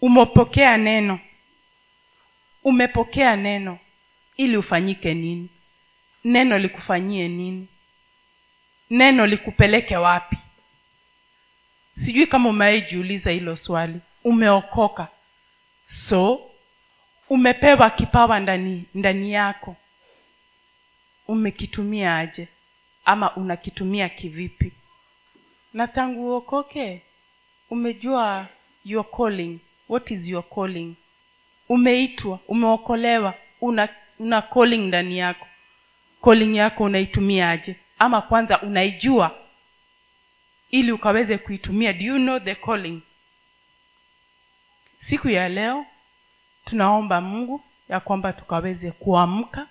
umepokea neno. Umepokea neno. Ili ufanyike nini? Neno likufanyie nini? Neno likupeleke wapi? Sijui kama umewaijiuliza hilo swali. Umeokoka. So umepewa kipawa ndani ndani yako. Umekitumia aje? Ama unakitumia kivipi? Na tangu uokoke umejua your calling what is your calling? Umeitwa umeokolewa una una calling ndani yako. Calling yako unaitumia aje? Ama kwanza unaijua ili ukaweze kuitumia? Do you know the calling? Siku ya leo tunaomba mungu ya kwamba tukaweze kuamka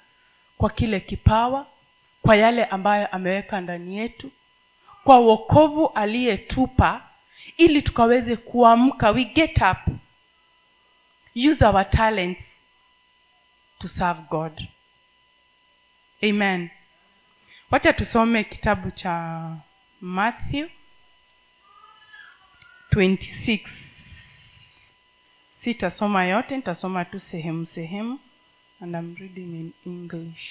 kwa kile kipawa kwa yale ambayo ameweka ndani yetu kwa wokovu aliyetupa ili tukaweze kuamka. We get up use our talents to serve god. Amen. Wacha tusome kitabu cha matthew 26 sitasoma yote nitasoma tu sehemu sehemu and I'm reading in english.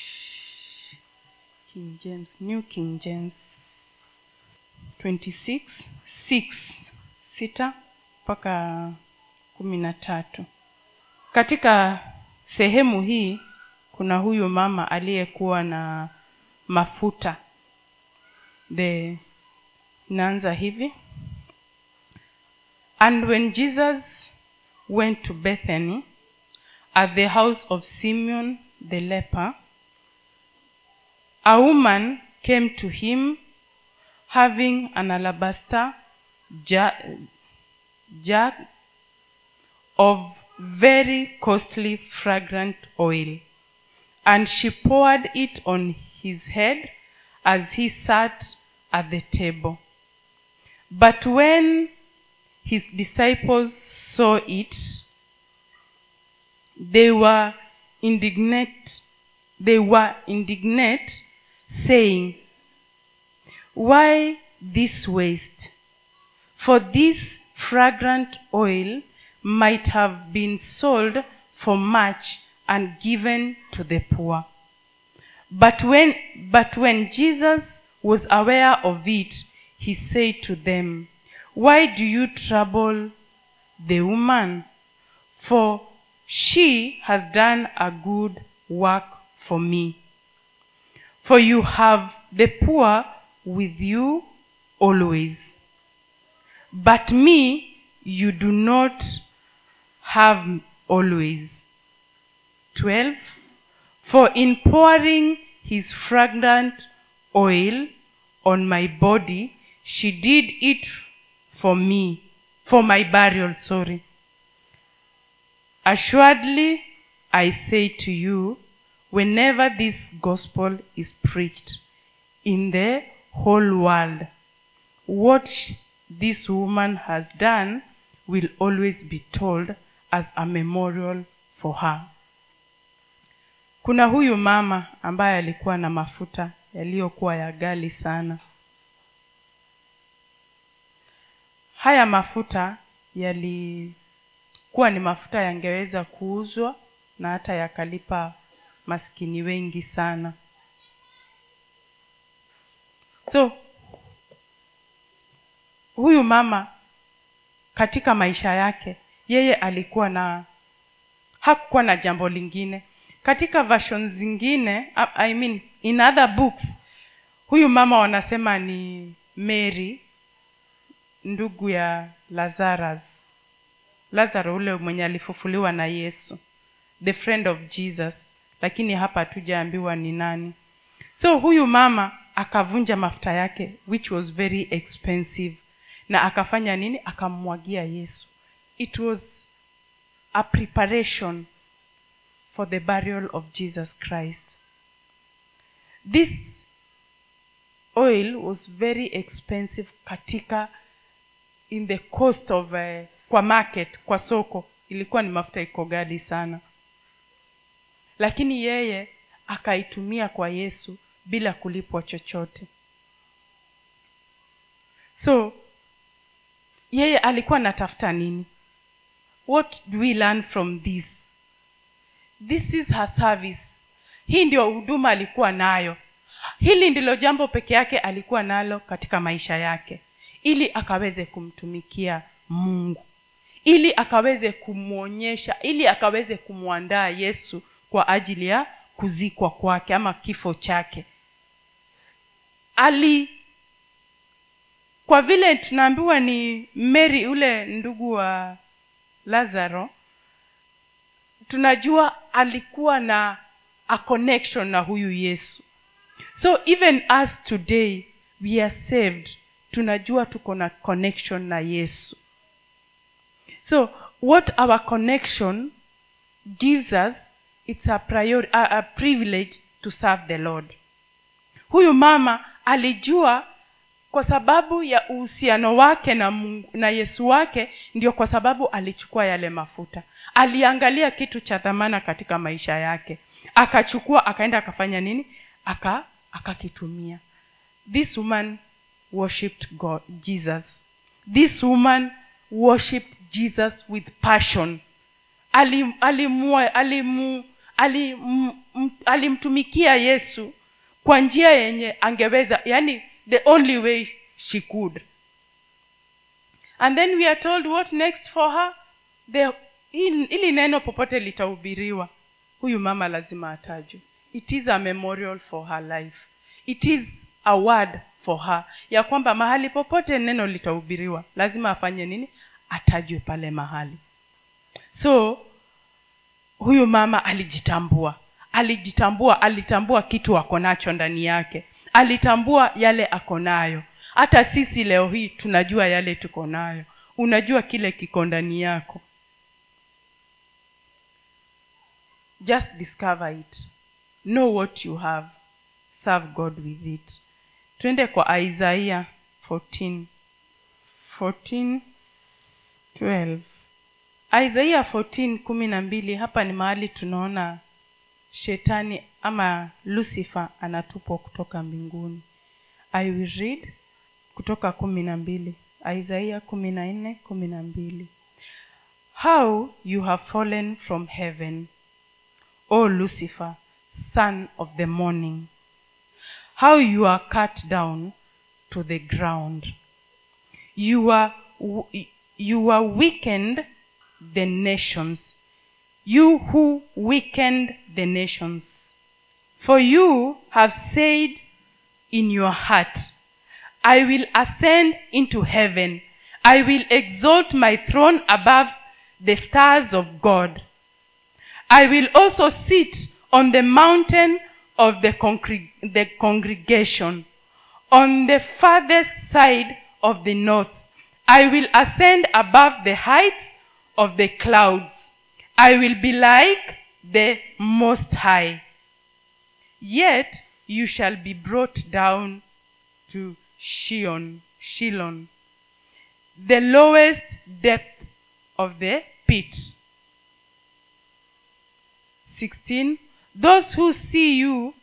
King james new king james 26 6 sita mpaka kumi na tatu katika sehemu hii kuna huyu mama aliyekuwa na mafuta. The naanza hivi. And when jesus went to bethany at the house of simeon the leper a woman came to him having an alabaster jar, jar of very costly fragrant oil. And she poured it on his head as he sat at the table. But when his disciples saw it they were indignant they were indignant saying why this waste? For this fragrant oil might have been sold for much and given to the poor. But when but when jesus was aware of it he said to them why do you trouble the woman? For she has done a good work for me. For you have the poor with you always. But me you do not have always. 12 for in pouring his fragrant oil on my body she did it for me for my burial sorry. Assuredly i say to you whenever this gospel is preached in the whole world what this woman has done will always be told as a memorial for her. Kuna huyu mama ambaye alikuwa na mafuta yaliyokuwa ya gali sana. Haya mafuta yalikuwa ni mafuta yangeweza kuuzwa na hata yakalipa maskini wengi sana. So huyu mama katika maisha yake yeye alikuwa na hakukuwa na jambo lingine. Katika version zingine I mean in other books huyu mama wanasema ni mary ndugu ya lazarus. Lazaro ule mwenye alifufuliwa na yesu the friend of jesus lakini hapa hatujaambiwa ni nani. So huyu mama akavunja mafuta yake which was very expensive na akafanya nini? Akammwagia yesu it was a preparation for the burial of jesus christ. This oil was very expensive katika in the cost of uh, kwa market kwa soko. Ilikuwa ni mafuta iko gali sana. Lakini yeye akaitumia kwa yesu bila kulipwa chochote. So yeye alikuwa anatafuta nini what do we learn from this? This is her service. Hii ndio huduma alikuwa nayo. Hili ndilo jambo peke yake alikuwa nalo katika maisha yake ili akaweze kumtumikia mungu ili akaweze kumwonyesha ili akaweze kumwandaa yesu kwa ajili ya kuzikwa kwake ama kifo chake. Ali kwa vile tunaambiwa ni mary ule ndugu wa lazaro tunajua alikuwa na a connection na huyu yesu. So even us today we are saved tunajua tuko na connection na yesu. So what our connection gives us it's a, priori, a, a privilege to serve the lord. Huyu mama alijua kwa sababu ya uhusiano wake na mungu, na yesu wake ndio kwa sababu alichukua yale mafuta. Aliangalia kitu cha dhamana katika maisha yake. Akachukua akaenda akafanya nini? Aka akakitumia. This woman worshipped God, jesus. This woman worshipped jesus with passion. Alim, alimua, alimu, alim, alimtumikia yesu kwa njia yenye angeweza yani the only way she could. And then we are told what next for her? The hili neno popote litahubiriwa huyu mama lazima atajwe. It is a memorial for her life. It is a word for her. Ya kwamba mahali popote neno litahubiriwa lazima afanye nini? Atajwe pale mahali. So huyu mama alijitambua. Alijitambua alitambua kitu ako nacho ndani yake alitambua yale ako nayo. Hata sisi leo hii tunajua yale tuko nayo. Unajua kile kiko ndani yako. Just discover it. Know what you have. Serve god with it. Twende kwa isaia 14 14 12 isaia 14 kumi na mbili hapa ni mahali tunaona shetani ama lucifer anatupwa kutoka mbinguni. I will read kutoka kumi na mbili. Isaia kumi na nne kumi na mbili. How you have fallen from heaven o lucifer son of the morning. How you are cut down to the ground. You are you are weakened the nations you who weakened the nations. For you have said in your heart i will ascend into heaven. I will exalt my throne above the stars of god. I will also sit on the mountain of the, the congregation. On the farthest side of the north i will ascend above the heights of the clouds i will be like the most high yet you shall be brought down to Shion, Shilon, the lowest depth of the pit. 16. Those who see you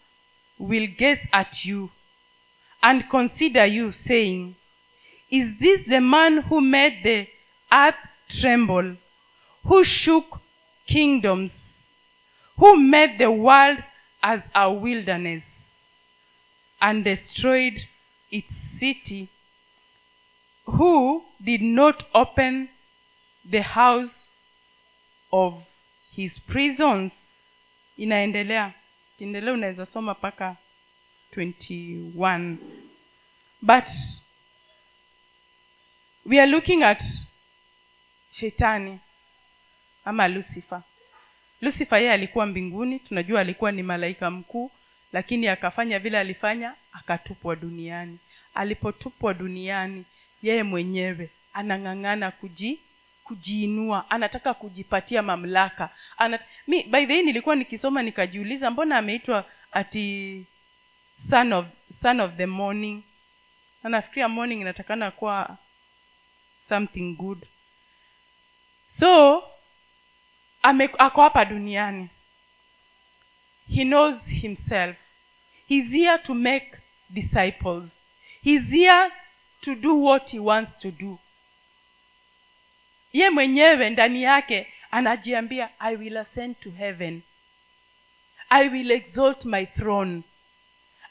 will gaze at you and consider you, saying, Is this the man who made the earth tremble, who shook kingdoms, who made the world as a wilderness and destroyed its city, who did not open the house of his prisons. Inaendelea. Kiendelea unaweza soma mpaka 21 but we are looking at shetani ama lucifer. Lucifer yeye alikuwa mbinguni tunajua alikuwa ni malaika mkuu lakini akafanya vile alifanya akatupwa duniani. Alipotupwa duniani yeye mwenyewe anang'ang'ana kuji kujiinua anataka kujipatia mamlaka. Anat... mi by the way nilikuwa nikisoma nikajiuliza mbona ameitwa ati son of, son of the morning? Na nafikiria morning inatakana kuwa something good. So ame, ako hapa duniani. He knows himself. He's here to make disciples. He's here to do what he wants to do. Ye mwenyewe ndani yake anajiambia i will ascend to heaven. I will exalt my throne.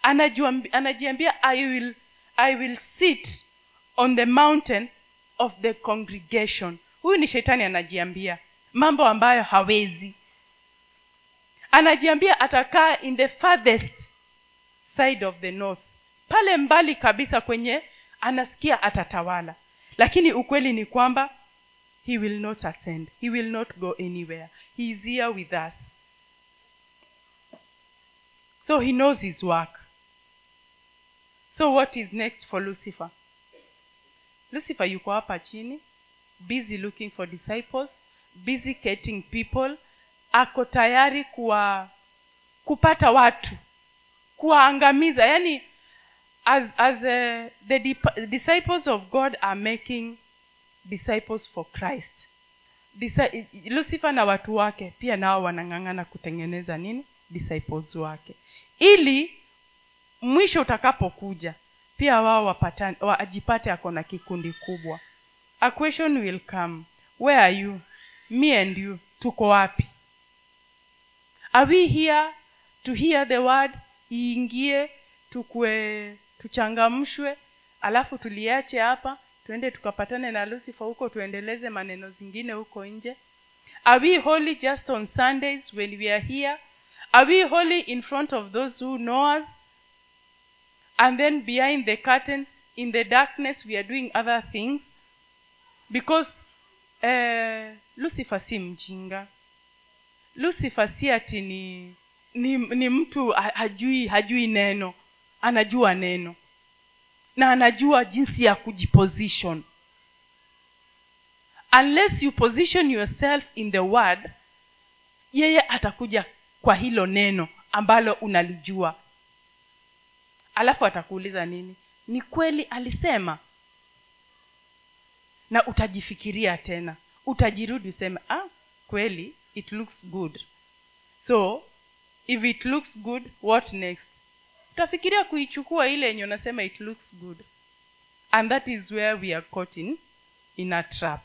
Anajiambia i will i will sit on the mountain of the congregation. Huyu ni shetani anajiambia mambo ambayo hawezi. Anajiambia atakaa in the farthest side of the north. Pale mbali kabisa kwenye anasikia atatawala. Lakini ukweli ni kwamba he will not ascend. He will not go anywhere. He is here with us. So he knows his work. So what is next for lucifer? Lucifer yuko hapa chini busy looking for disciples busy getting people ako tayari kuwa kupata watu kuwaangamiza. Yani as, as uh, the disciples of god are making disciples for christ. Disi- lucifer na watu wake pia nao wanang'ang'ana kutengeneza nini? Disciples wake. Ili mwisho utakapokuja pia wao wajipate ako na kikundi kubwa. A question will come. Where are you me and you tuko wapi? Are we here to hear the word? Iingie tukue tuchangamshwe alafu tuliache hapa tuende tukapatane na lucifer huko tuendeleze maneno zingine huko nje. Are we holy just on sundays when we are here? Are we holy in front of those who know us? And then behind the curtains in the darkness we are doing other things? Because uh, lucifer si mjinga. Lucifer si ati ni ni, ni mtu hajui hajui neno anajua neno. Na anajua jinsi ya kujiposition. Unless you position yourself in the word yeye atakuja kwa hilo neno ambalo unalijua. Alafu atakuuliza nini? Ni kweli alisema na utajifikiria tena. Utajirudi useme ah kweli it looks good. So if it looks good what next? Utafikiria kuichukua ile yenye unasema it looks good. And that is where we are caught in, in a trap.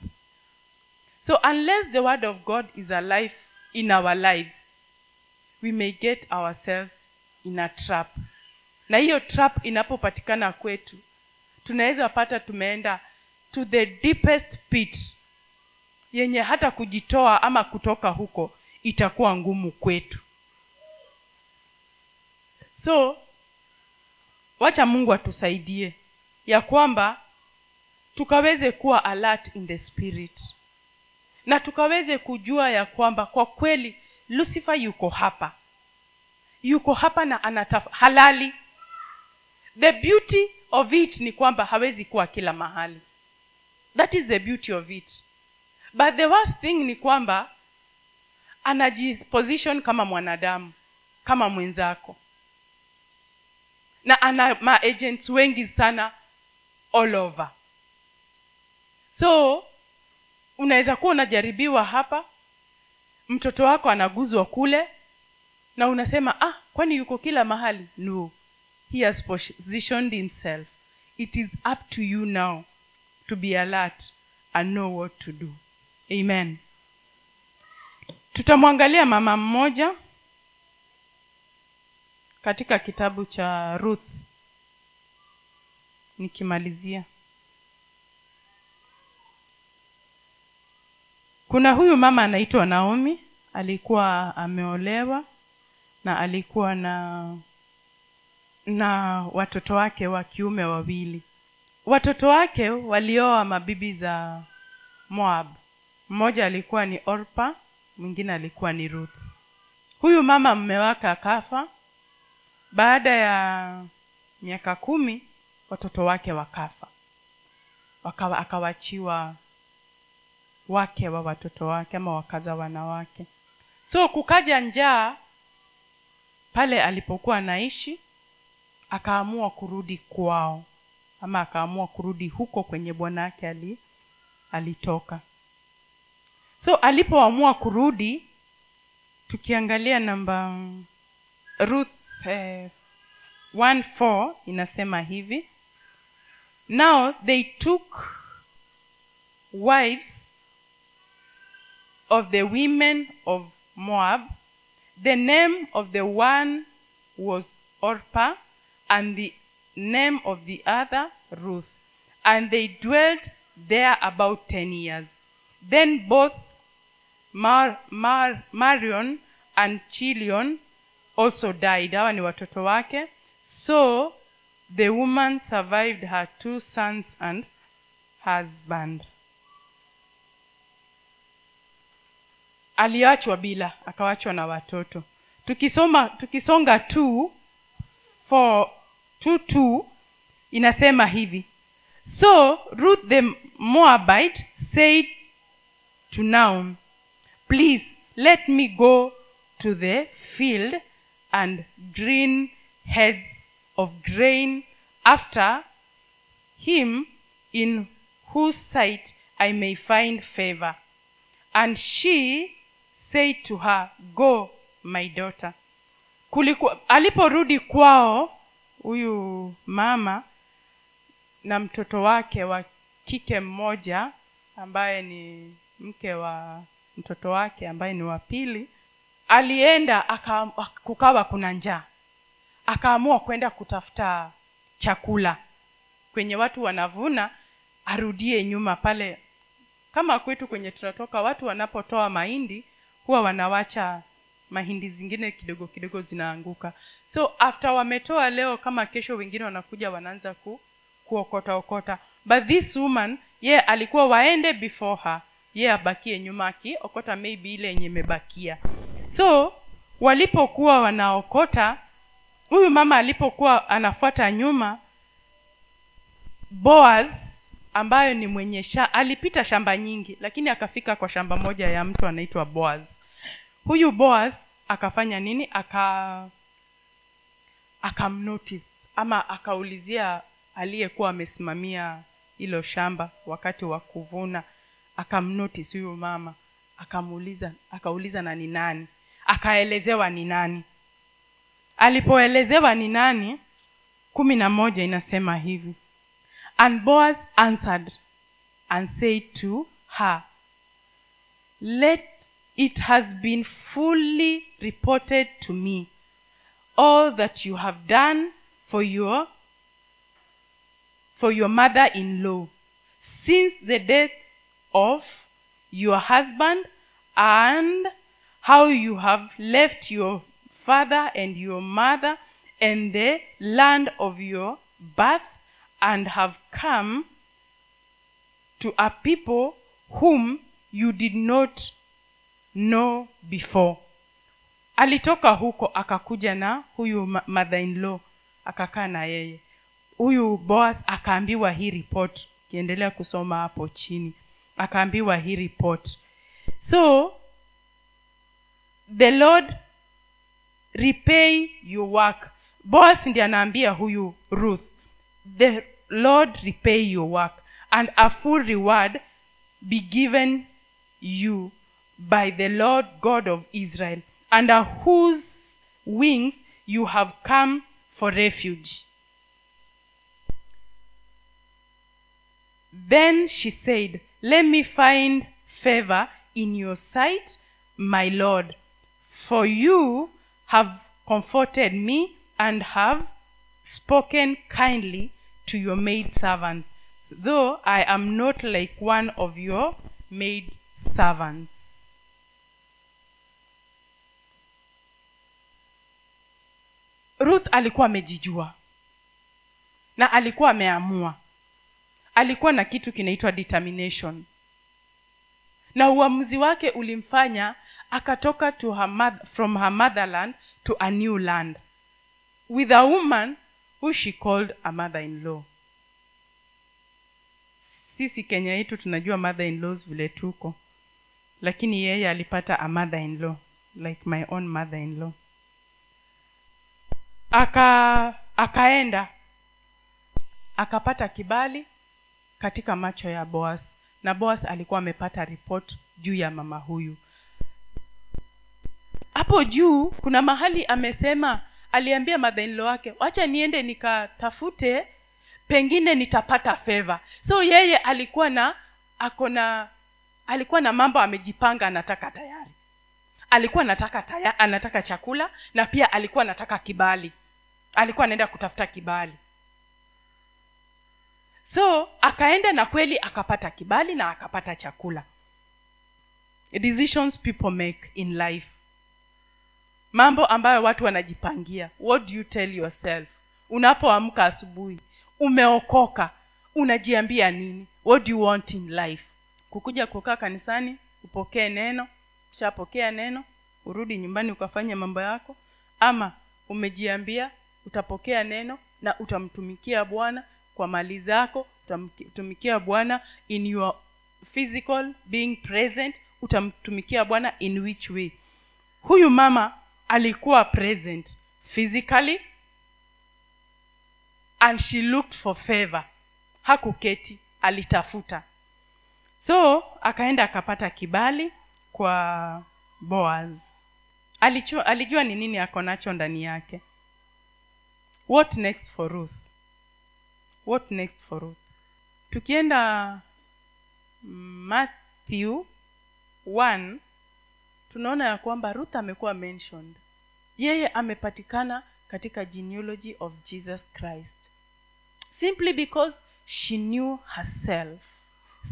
So unless the word of god is alive in our lives we may get ourselves in a trap. Na hiyo trap inapopatikana kwetu tunaweza pata tumeenda to the deepest pit yenye hata kujitoa ama kutoka huko itakuwa ngumu kwetu. So wacha mungu atusaidie ya kwamba tukaweze kuwa alert in the spirit. Na tukaweze kujua ya kwamba kwa kweli lucifer yuko hapa. Yuko hapa na anataf halali. The beauty of it ni kwamba hawezi kuwa kila mahali that is the beauty of it. But the worst thing ni kwamba anajiposition kama mwanadamu kama mwenzako. Na ana maagents wengi sana all over. So unaweza kuwa unajaribiwa hapa mtoto wako anaguzwa kule na unasema ah kwani yuko kila mahali? No. He has positioned himself. It is up to you now to be alert and know what to do. Amen. Tutamwangalia mama mmoja katika kitabu cha ruth. Nikimalizia. Kuna huyu mama anaitwa naomi alikuwa ameolewa na alikuwa na na watoto wake wa kiume wawili watoto wake walioa mabibi za moab. Mmoja alikuwa ni orpa mwingine alikuwa ni ruth. Huyu mama mme wake akafa. Baada ya miaka kumi watoto wake wakafa. Wakawa, akawachiwa wake wa watoto wake ama wakaza wanawake. So kukaja njaa pale alipokuwa anaishi akaamua kurudi kwao ama akaamua kurudi huko kwenye bwana yake ali, alitoka. So alipoamua kurudi tukiangalia namba ruth eh, 14 inasema hivi. Now they took wives of the women of moab. The name of the one was orpa and the name of the other ruth. And they dwelt there about ten years. Then both Mar, Mar, marion and chilion also died. Ni watoto wake. So the woman survived her two sons and husband. Aliachwa bila akawachwa na watoto. Tukisoma tukisonga tu for two two inasema hivi. So ruth the moabite said to naum please let me go to the field and green heads of grain after him in whose sight i may find favor. And she said to her go my daughter. Kulikuwa aliporudi kwao huyu mama na mtoto wake wa kike mmoja ambaye ni mke wa mtoto wake ambaye ni wa pili alienda aka, kukawa kuna njaa. Akaamua kwenda kutafuta chakula kwenye watu wanavuna arudie nyuma pale. Kama kwetu kwenye tunatoka watu wanapotoa mahindi huwa wanawacha mahindi zingine kidogo kidogo zinaanguka. So after wametoa leo kama kesho wengine wanakuja wanaanza ku, kuokota okota. But this woman ye yeah, alikuwa waende before her. Ye yeah, abakie nyuma akiokota maybe ile yenye imebakia. So walipokuwa wanaokota huyu mama alipokuwa anafuata nyuma boaz ambayo ni mwenye sha, alipita shamba nyingi lakini akafika kwa shamba moja ya mtu anaitwa boaz huyu boas akafanya nini? Aka akamnotice ama akaulizia aliyekuwa amesimamia hilo shamba wakati wa kuvuna. Akamnotice huyu mama akamuuliza akauliza na ni nani? Akaelezewa ni nani. Alipoelezewa ni nani kumi na moja inasema hivi. And boaz answered and said to her let it has been fully reported to me. All that you have done for your for your mother-in-law since the death of your husband and how you have left your father and your mother and the land of your birth and have come to a people whom you did not know before. Alitoka huko akakuja na huyu mother in law akakaa na yeye. Huyu boas akaambiwa hii report. Ukiendelea kusoma hapo chini. Akaambiwa hii report. So the lord repay your work. Boas ndi anaambia huyu ruth the lord repay your work and a full reward be given you by the lord god of israel under whose wings you have come for refuge. Then she said let me find favor in your sight my lord for you have comforted me and have spoken kindly to your maid servant though i am not like one of your maid ruth alikuwa amejijua. Na alikuwa ameamua. Alikuwa na kitu kinaitwa determination. Na uamuzi wake ulimfanya akatoka to her mother, from her motherland to a new land. With a woman who she called a mother in law sisi kenya yetu tunajua mother in laws vile tuko. Lakini yeye alipata a mother in law like my own mother in law aka akaenda akapata kibali katika macho ya boas na boas alikuwa amepata ripoti juu ya mama huyu. Hapo juu kuna mahali amesema aliambia madhainlo wake wacha niende nikatafute pengine nitapata feva so yeye alikuwa na ako na alikuwa na mambo amejipanga anataka tayari. Alikuwa anataka taya, anataka chakula na pia alikuwa anataka kibali alikuwa anaenda kutafuta kibali. So akaenda na kweli akapata kibali na akapata chakula. Decisions people make in life. Mambo ambayo watu wanajipangia. What do you tell yourself? Unapoamka asubuhi umeokoka unajiambia nini? What do you want in life? Kukuja kukaa kanisani upokee neno ushapokea neno urudi nyumbani ukafanya mambo yako ama umejiambia utapokea neno na utamtumikia bwana kwa mali zako utamtumikia bwana in your physical being present utamtumikia bwana in which way? Huyu mama alikuwa present physically and she looked for favor. Hakuketi alitafuta. So akaenda akapata kibali kwa boaz. Alijua, alijua ni nini ako nacho ndani yake what next for ruth? What next for ruth? Tukienda matthew 1 tunaona ya kwamba ruth amekuwa mentioned. Yeye amepatikana katika genealogy of jesus christ. Simply because she knew herself.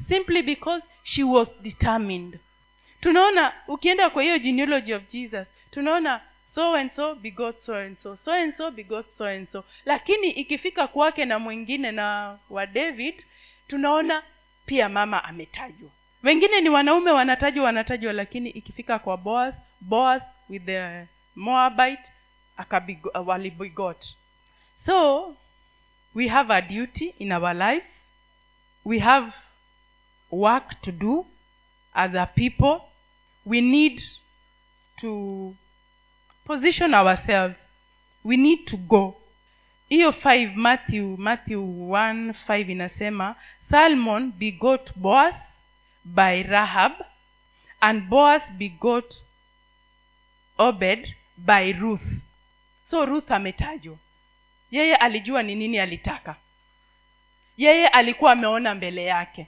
Simply because she was determined. Tunaona ukienda kwa hiyo genealogy of jesus tunaona so and so begot so and so so and so begot so and so lakini ikifika kwake na mwingine na wa david tunaona pia mama ametajwa. Wengine ni wanaume wanatajwa wanatajwa lakini ikifika kwa boaz boaz with the moabite akabigo, uh, so we have a duty in our life. We have work to do as a people. We need to position ourselves. We need to go. Hiyo 5 matthew matthew 1 5 inasema salmon begot boas by rahab and boas begot obed by ruth. So ruth ametajwa. Yeye alijua ni nini alitaka. Yeye alikuwa ameona mbele yake.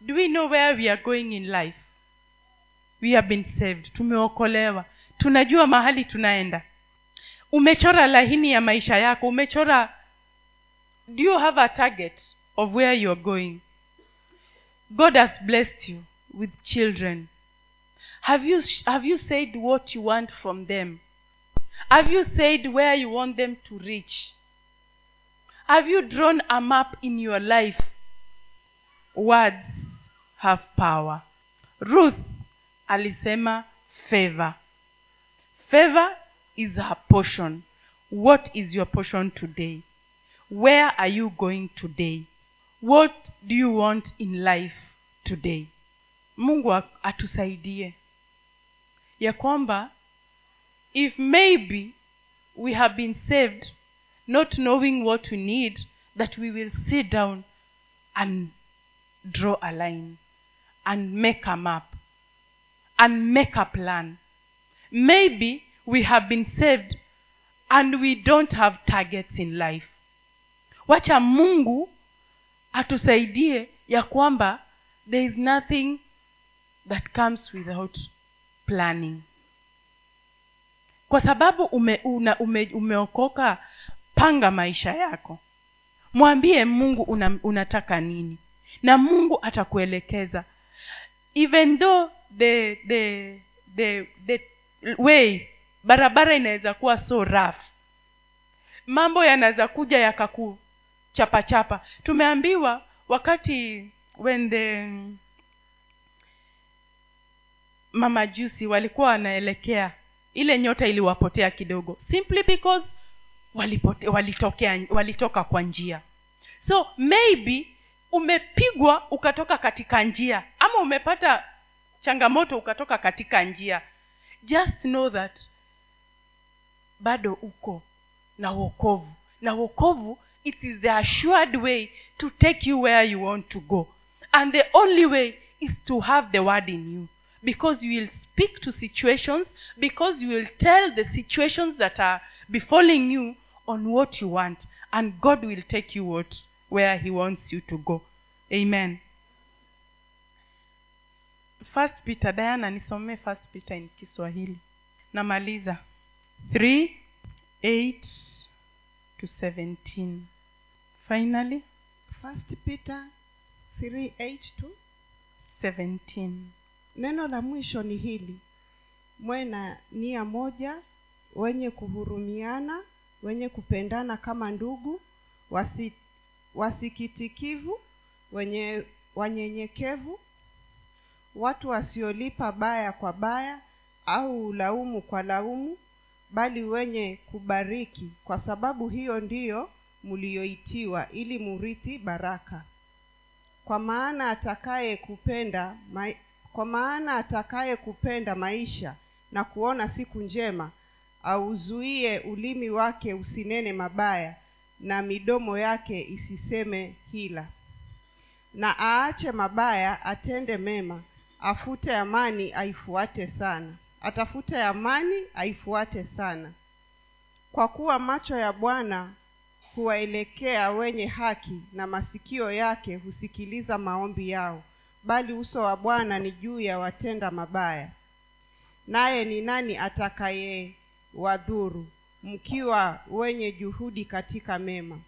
Do we know where we are going in life? We have been saved. Tumeokolewa tunajua mahali tunaenda. Umechora lahini ya maisha yako umechora do you have a target of where you are going? God has blessed you with children. Have you have you said what you want from them? Have you said where you want them to reach? Have you drawn a map in your life? Words have power. Ruth alisema favor favor is her portion. What is your portion today? Where are you going today? What do you want in life today? Mungu atusaidie. Ya kwamba if maybe we have been saved not knowing what we need that we will sit down and draw a line and make a map and make a plan maybe we have been saved and we don't have targets in life. Wacha mungu atusaidie ya kwamba there is nothing that comes without planning. Kwa sababu ume, una, ume, umeokoka panga maisha yako. Mwambie mungu una, unataka nini? Na mungu atakuelekeza. Even though the the the, the way barabara inaweza kuwa so rough. Mambo yanaweza kuja yakakuchapachapa. Tumeambiwa wakati when the mamajusi walikuwa wanaelekea ile nyota iliwapotea kidogo. Simply because walipote, walitokea walitoka kwa njia. So maybe umepigwa ukatoka katika njia ama umepata changamoto ukatoka katika njia just know that bado uko na wokovu. Na wokovu it is the assured way to take you where you want to go. And the only way is to have the word in you. Because you will speak to situations because you will tell the situations that are befalling you on what you want. And god will take you what where he wants you to go. Amen first peter diana nisomee first peter in kiswahili. Namaliza. 3 8 to 17 finally. First peter 3:8 to 17 neno la mwisho ni hili. Mwe na nia moja wenye kuhurumiana wenye kupendana kama ndugu wasi, wasikitikivu wenye wanyenyekevu watu wasiolipa baya kwa baya au laumu kwa laumu bali wenye kubariki kwa sababu hiyo ndiyo mliyoitiwa ili murithi baraka. Kwa maana atakaye kupenda ma... kwa maana atakaye kupenda maisha na kuona siku njema auzuie ulimi wake usinene mabaya na midomo yake isiseme hila. Na aache mabaya atende mema afute amani aifuate sana. Atafute amani aifuate sana. Kwa kuwa macho ya bwana huwaelekea wenye haki na masikio yake husikiliza maombi yao bali uso wa bwana ni juu ya watenda mabaya. Naye ni nani atakaye wadhuru mkiwa wenye juhudi katika mema?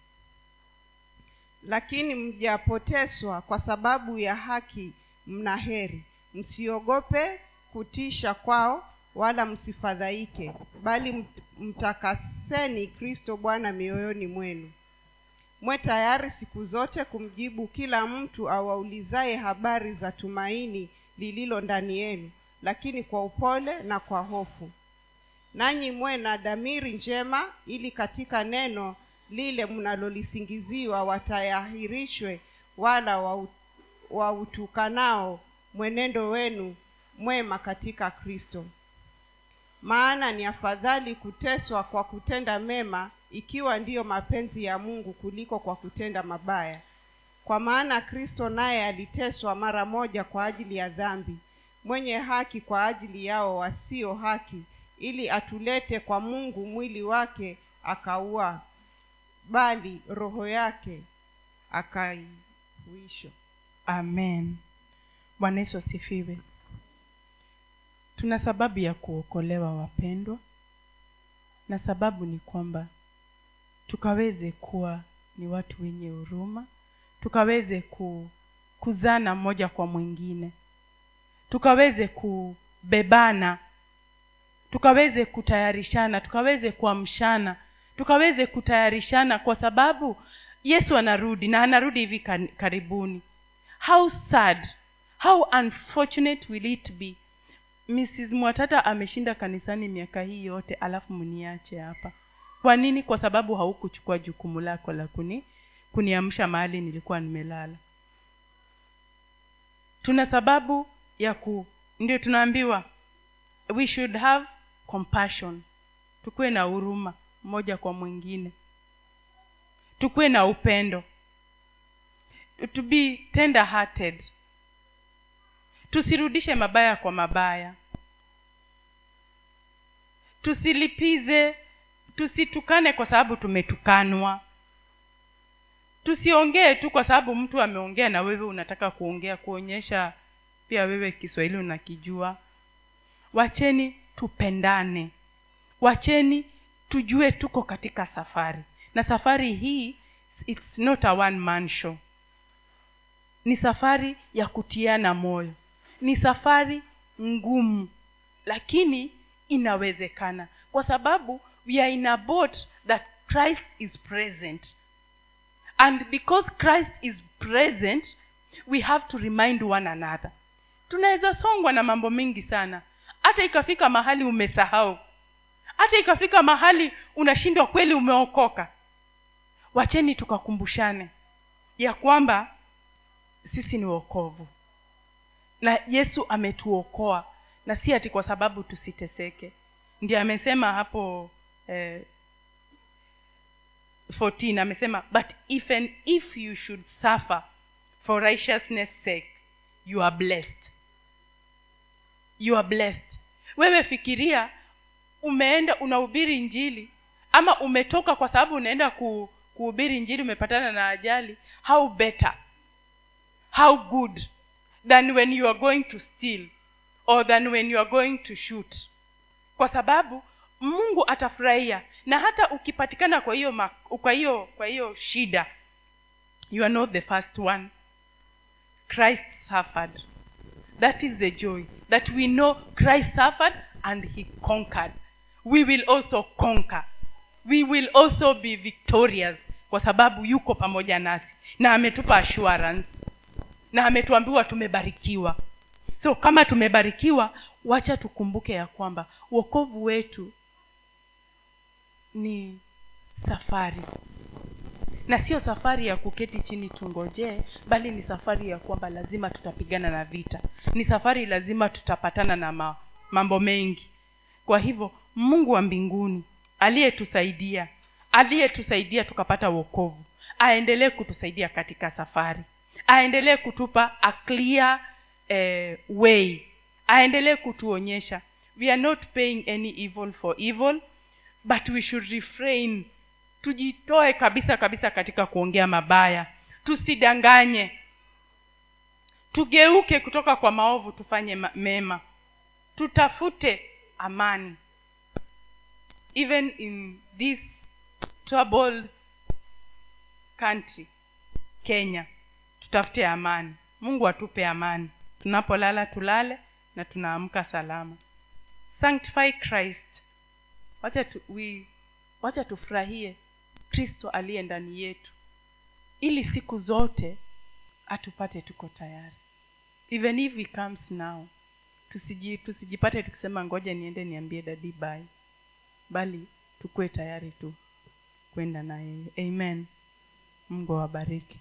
Lakini mjapoteswa kwa sababu ya haki mna heri msiogope kutisha kwao wala msifadhaike bali mtakaseni kristo bwana mioyoni mwenu. Mwe tayari siku zote kumjibu kila mtu awaulizaye habari za tumaini lililo ndani yenu lakini kwa upole na kwa hofu. Nanyi mwe na dhamiri njema ili katika neno lile mnalolisingiziwa watayahirishwe wala wau- wautukanao mwenendo wenu mwema katika kristo. Maana ni afadhali kuteswa kwa kutenda mema ikiwa ndiyo mapenzi ya mungu kuliko kwa kutenda mabaya. Kwa maana kristo naye aliteswa mara moja kwa ajili ya dhambi mwenye haki kwa ajili yao wasio haki ili atulete kwa mungu mwili wake akaua bali roho yake akaihuisha. Amen bwana yesu asifiwe. Tuna sababu ya kuokolewa wapendwa na sababu ni kwamba tukaweze kuwa ni watu wenye huruma tukaweze ku, kuzana mmoja kwa mwingine tukaweze kubebana tukaweze kutayarishana tukaweze kuamshana tukaweze kutayarishana kwa sababu yesu anarudi na anarudi hivi karibuni. How sad how unfortunate will it be? Mrs mwatata ameshinda kanisani miaka hii yote alafu mniache hapa. Kwa nini? Kwa sababu haukuchukua jukumu lako la kuni kuniamsha mahali nilikuwa nimelala. Tuna sababu ya ku ndio tunaambiwa we should have compassion. Tukuwe na huruma mmoja kwa mwingine. Tukuwe na upendo. To be tender hearted tusirudishe mabaya kwa mabaya. Tusilipize tusitukane kwa sababu tumetukanwa. Tusiongee tu kwa sababu mtu ameongea na wewe unataka kuongea kuonyesha pia wewe kiswahili unakijua. Wacheni tupendane. Wacheni tujue tuko katika safari. Na safari hii it's not a one man show. Ni safari ya kutiana moyo ni safari ngumu lakini inawezekana. Kwa sababu we are in a boat that christ is present. And because christ is present we have to remind one another. Tunaweza songwa na mambo mengi sana. Hata ikafika mahali umesahau. Hata ikafika mahali unashindwa kweli umeokoka. Wacheni tukakumbushane ya kwamba sisi ni wokovu na yesu ametuokoa. Na si ati kwa sababu tusiteseke. Ndio amesema hapo eh, 14 amesema but even if you should suffer for righteousness sake you are blessed. You are blessed. Wewe fikiria umeenda unahubiri njili ama umetoka kwa sababu unaenda ku, kuhubiri njili umepatana na ajali how better how good than when you are going to steal or than when you are going to shoot. Kwa sababu mungu atafurahia. Na hata ukipatikana kwa hiyo kwa hiyo kwa hiyo shida you are not the first one. Christ suffered. That is the joy that we know christ suffered and he conquered. We will also conquer. We will also be victorious kwa sababu yuko pamoja nasi na ametupa assurance na ametuambiwa tumebarikiwa. So kama tumebarikiwa wacha tukumbuke ya kwamba uokovu wetu ni safari. Na sio safari ya kuketi chini tungojee bali ni safari ya kwamba lazima tutapigana na vita. Ni safari lazima tutapatana na ma, mambo mengi. Kwa hivyo mungu wa mbinguni aliyetusaidia aliyetusaidia tukapata uokovu aendelee kutusaidia katika safari aendelee kutupa a clear eh, way. Aendelee kutuonyesha. We are not paying any evil for evil but we should refrain. Tujitoe kabisa kabisa katika kuongea mabaya. Tusidanganye. Tugeuke kutoka kwa maovu tufanye mema. Tutafute amani. Even in this troubled country kenya tutafute amani. Mungu atupe amani. Tunapolala tulale na tunaamka salama. Sanctify christ. Wacha tu, we, wacha tufurahie kristo aliye ndani yetu. Ili siku zote atupate tuko tayari. Even if he comes now tusiji tusijipate tukisema ngoja niende niambie dadi bai bali tukuwe tayari tu kwenda na yeye amen. Mungu awabariki